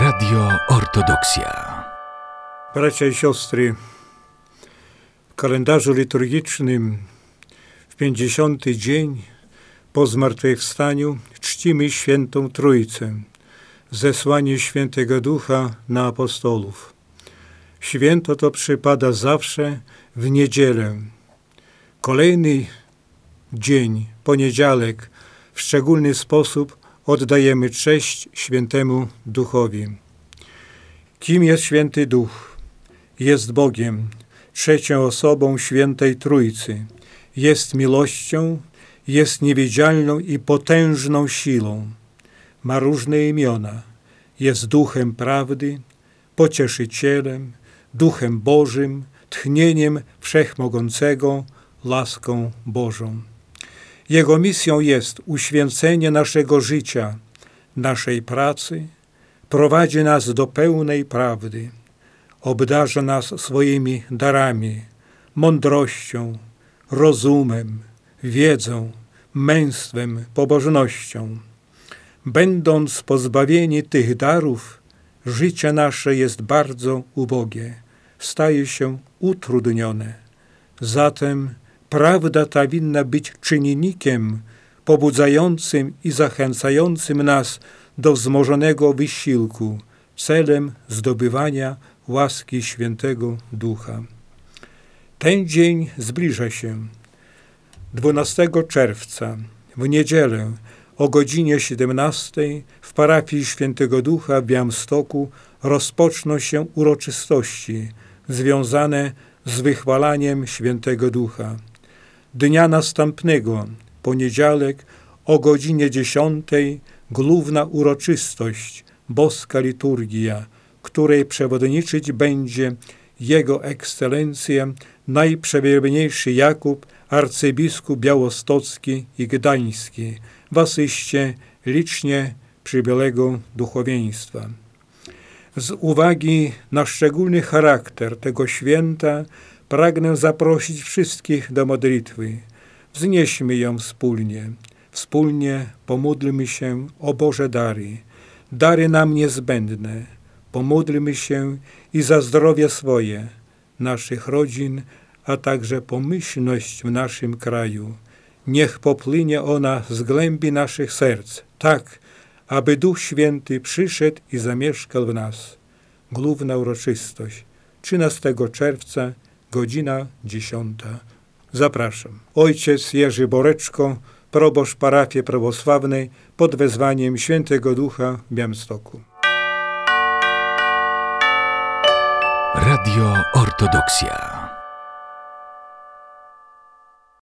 Radio Ortodoksja. Bracia i siostry, w kalendarzu liturgicznym w 50. dzień po zmartwychwstaniu czcimy świętą Trójcę, zesłanie świętego Ducha na apostolów. Święto to przypada zawsze w niedzielę. Kolejny dzień, poniedziałek, w szczególny sposób oddajemy cześć świętemu Duchowi. Kim jest święty Duch? Jest Bogiem, trzecią osobą świętej Trójcy. Jest miłością, jest niewidzialną i potężną siłą. Ma różne imiona. Jest duchem prawdy, pocieszycielem, duchem Bożym, tchnieniem wszechmogącego, laską Bożą. Jego misją jest uświęcenie naszego życia, naszej pracy, prowadzi nas do pełnej prawdy, obdarza nas swoimi darami, mądrością, rozumem, wiedzą, męstwem, pobożnością. Będąc pozbawieni tych darów, życie nasze jest bardzo ubogie, staje się utrudnione. Zatem Prawda ta winna być czynnikiem pobudzającym i zachęcającym nas do wzmożonego wysiłku celem zdobywania łaski świętego Ducha. Ten dzień zbliża się. 12 czerwca w niedzielę o godzinie 17 w parafii Świętego Ducha w Białymstoku rozpoczną się uroczystości związane z wychwalaniem Świętego Ducha. Dnia następnego, poniedziałek, o godzinie dziesiątej, główna uroczystość, boska liturgia, której przewodniczyć będzie Jego Ekscelencja, najprzewielbniejszy Jakub, arcybiskup białostocki i gdański, w asyście licznie przybyłego duchowieństwa. Z uwagi na szczególny charakter tego święta pragnę zaprosić wszystkich do modlitwy. Wznieśmy ją wspólnie. Wspólnie pomódlmy się o Boże dary, dary nam niezbędne. Pomódlmy się i za zdrowie swoje, naszych rodzin, a także pomyślność w naszym kraju. Niech popłynie ona z głębi naszych serc, tak, aby Duch Święty przyszedł i zamieszkał w nas. Główna uroczystość 13 czerwca godzina dziesiąta. Zapraszam. Ojciec Jerzy Boreczko, proboszcz parafii prawosławnej pod wezwaniem Świętego Ducha w Białymstoku. Radio Ortodoksja.